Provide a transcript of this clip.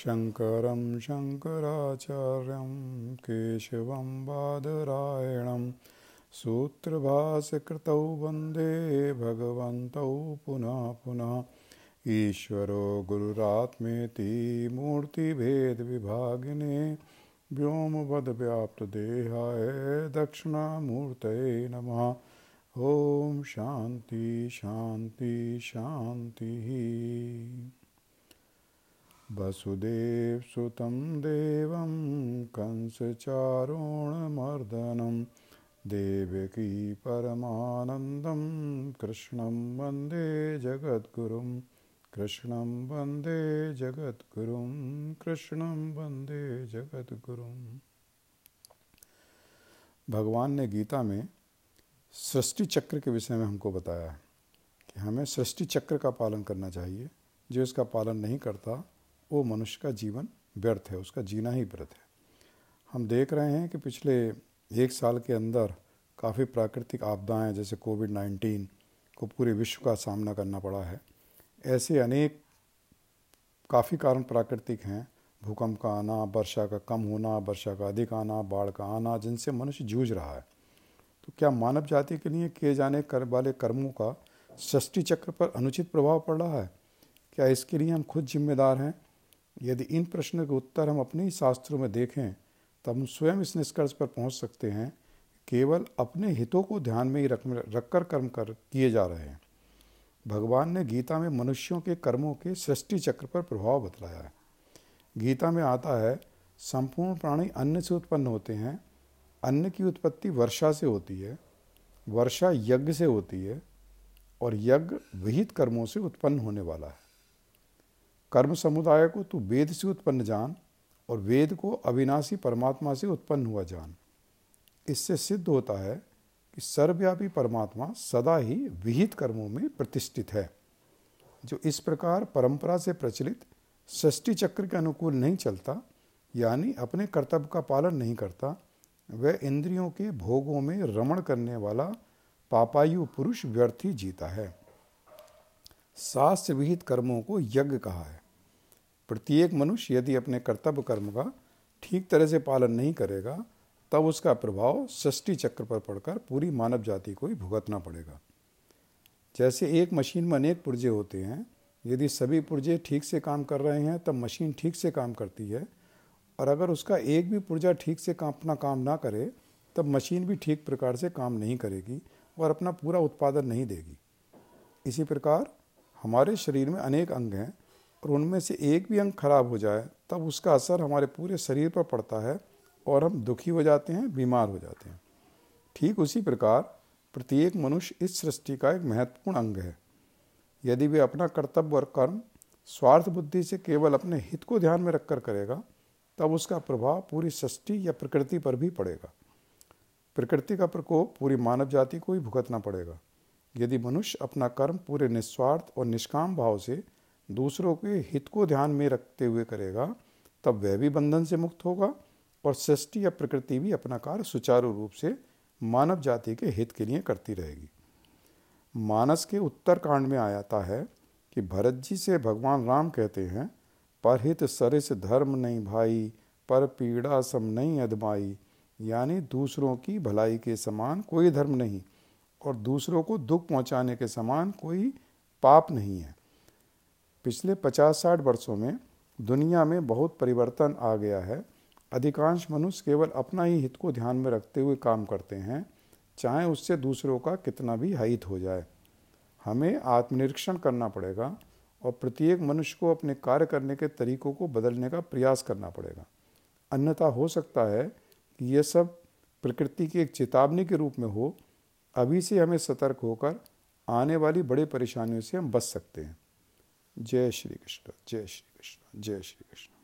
शङ्करं शङ्कराचार्यं केशवं बादरायणं सूत्रभासकृतौ वन्दे भगवन्तौ पुनः पुनः ईश्वरो गुरुरात्मेति मूर्तिभेदविभागिने व्योमवद्व्याप्तदेहाय दक्षिणामूर्तये नमः। ॐ शान्ति शान्ति शान्तिः। वसुदेवसुतं देवं कंसचारुणमर्दनं। देवकी परमानन्दं कृष्णं वन्दे जगद्गुरुं कृष्णं वंदे जगद्गुरुं, कृष्णं वंदे जगद्गुरुं। भगवान ने गीता में सृष्टि चक्र के विषय में हमको बताया है कि हमें सृष्टि चक्र का पालन करना चाहिए। जो इसका पालन नहीं करता, वो मनुष्य का जीवन व्यर्थ है, उसका जीना ही व्यर्थ है। हम देख रहे हैं कि पिछले एक साल के अंदर काफ़ी प्राकृतिक आपदाएँ, जैसे कोविड नाइन्टीन को पूरे विश्व का सामना करना पड़ा है। ऐसे अनेक काफ़ी कारण प्राकृतिक हैं। भूकंप का आना, वर्षा का कम होना, वर्षा का अधिक आना, बाढ़ का आना, जिनसे मनुष्य जूझ रहा है। तो क्या मानव जाति के लिए किए जाने कर वाले कर्मों का सृष्टि चक्र पर अनुचित प्रभाव पड़ रहा है? क्या इसके लिए हम खुद जिम्मेदार हैं? यदि इन प्रश्नों के उत्तर हम अपने ही शास्त्रों में देखें, तब हम स्वयं इस निष्कर्ष पर पहुँच सकते हैं, केवल अपने हितों को ध्यान में ही रख, रखकर कर्म कर, किए जा रहे हैं। भगवान ने गीता में मनुष्यों के कर्मों के सृष्टि चक्र पर प्रभाव बतलाया है। गीता में आता है, संपूर्ण प्राणी अन्न से उत्पन्न होते हैं, अन्न की उत्पत्ति वर्षा से होती है, वर्षा यज्ञ से होती है और यज्ञ विहित कर्मों से उत्पन्न होने वाला है। कर्म समुदाय को तू वेद से उत्पन्न जान और वेद को अविनाशी परमात्मा से उत्पन्न हुआ जान। इससे सिद्ध होता है कि सर्वव्यापी परमात्मा सदा ही विहित कर्मों में प्रतिष्ठित है, जो इस प्रकार परंपरा से प्रचलित षष्टि चक्र के अनुकूल नहीं चलता, यानी अपने कर्तव्य का पालन नहीं करता, वह इंद्रियों के भोगों में रमण करने वाला पापायु पुरुष व्यर्थी जीता है। शास्त्र विहित कर्मों को यज्ञ कहा है। प्रत्येक मनुष्य यदि अपने कर्तव्य कर्म का ठीक तरह से पालन नहीं करेगा तब उसका प्रभाव षष्टि चक्र पर पड़कर पूरी मानव जाति को ही भुगतना पड़ेगा। जैसे एक मशीन में अनेक पुर्जे होते हैं, यदि सभी पुर्जे ठीक से काम कर रहे हैं, तब मशीन ठीक से काम करती है। और अगर उसका एक भी पुर्जा ठीक से काम, अपना काम ना करे, तब मशीन भी ठीक प्रकार से काम नहीं करेगी और अपना पूरा उत्पादन नहीं देगी। इसी प्रकार हमारे शरीर में अनेक अंग हैं और उनमें से एक भी अंग खराब हो जाए, तब उसका असर हमारे पूरे शरीर पर पड़ता है और हम दुखी हो जाते हैं, बीमार हो जाते हैं। ठीक उसी प्रकार प्रत्येक मनुष्य इस सृष्टि का एक महत्वपूर्ण अंग है। यदि वे अपना कर्तव्य और कर्म, स्वार्थ बुद्धि से केवल अपने हित को ध्यान में रखकर करेगा, तब उसका प्रभाव पूरी सृष्टि या प्रकृति पर भी पड़ेगा। प्रकृति का प्रकोप पूरी मानव जाति को ही भुगतना पड़ेगा। यदि मनुष्य अपना कर्म पूरे निस्वार्थ और निष्काम भाव से दूसरों के हित को ध्यान में रखते हुए करेगा, तब वह भी बंधन से मुक्त होगा और सृष्टि या प्रकृति भी अपना कार्य सुचारू रूप से मानव जाति के हित के लिए करती रहेगी। मानस के उत्तर कांड में आयाता है कि भरत जी से भगवान राम कहते हैं, परहित सरिस धर्म नहीं भाई, पर पीड़ा सम नहीं अदमाई। यानी दूसरों की भलाई के समान कोई धर्म नहीं और दूसरों को दुख पहुँचाने के समान कोई पाप नहीं है। पिछले पचास साठ वर्षों में दुनिया में बहुत परिवर्तन आ गया है अधिकांश मनुष्य केवल अपना ही हित को ध्यान में रखते हुए काम करते हैं, चाहे उससे दूसरों का कितना भी हित हो जाए। हमें आत्मनिरीक्षण करना पड़ेगा और प्रत्येक मनुष्य को अपने कार्य करने के तरीकों को बदलने का प्रयास करना पड़ेगा। अन्यथा हो सकता है कि यह सब प्रकृति की एक चेतावनी के रूप में हो, अभी से हमें सतर्क होकर आने वाली बड़ी परेशानियों से हम बच सकते हैं। जय श्री कृष्ण, जय श्री कृष्ण, जय श्री कृष्ण।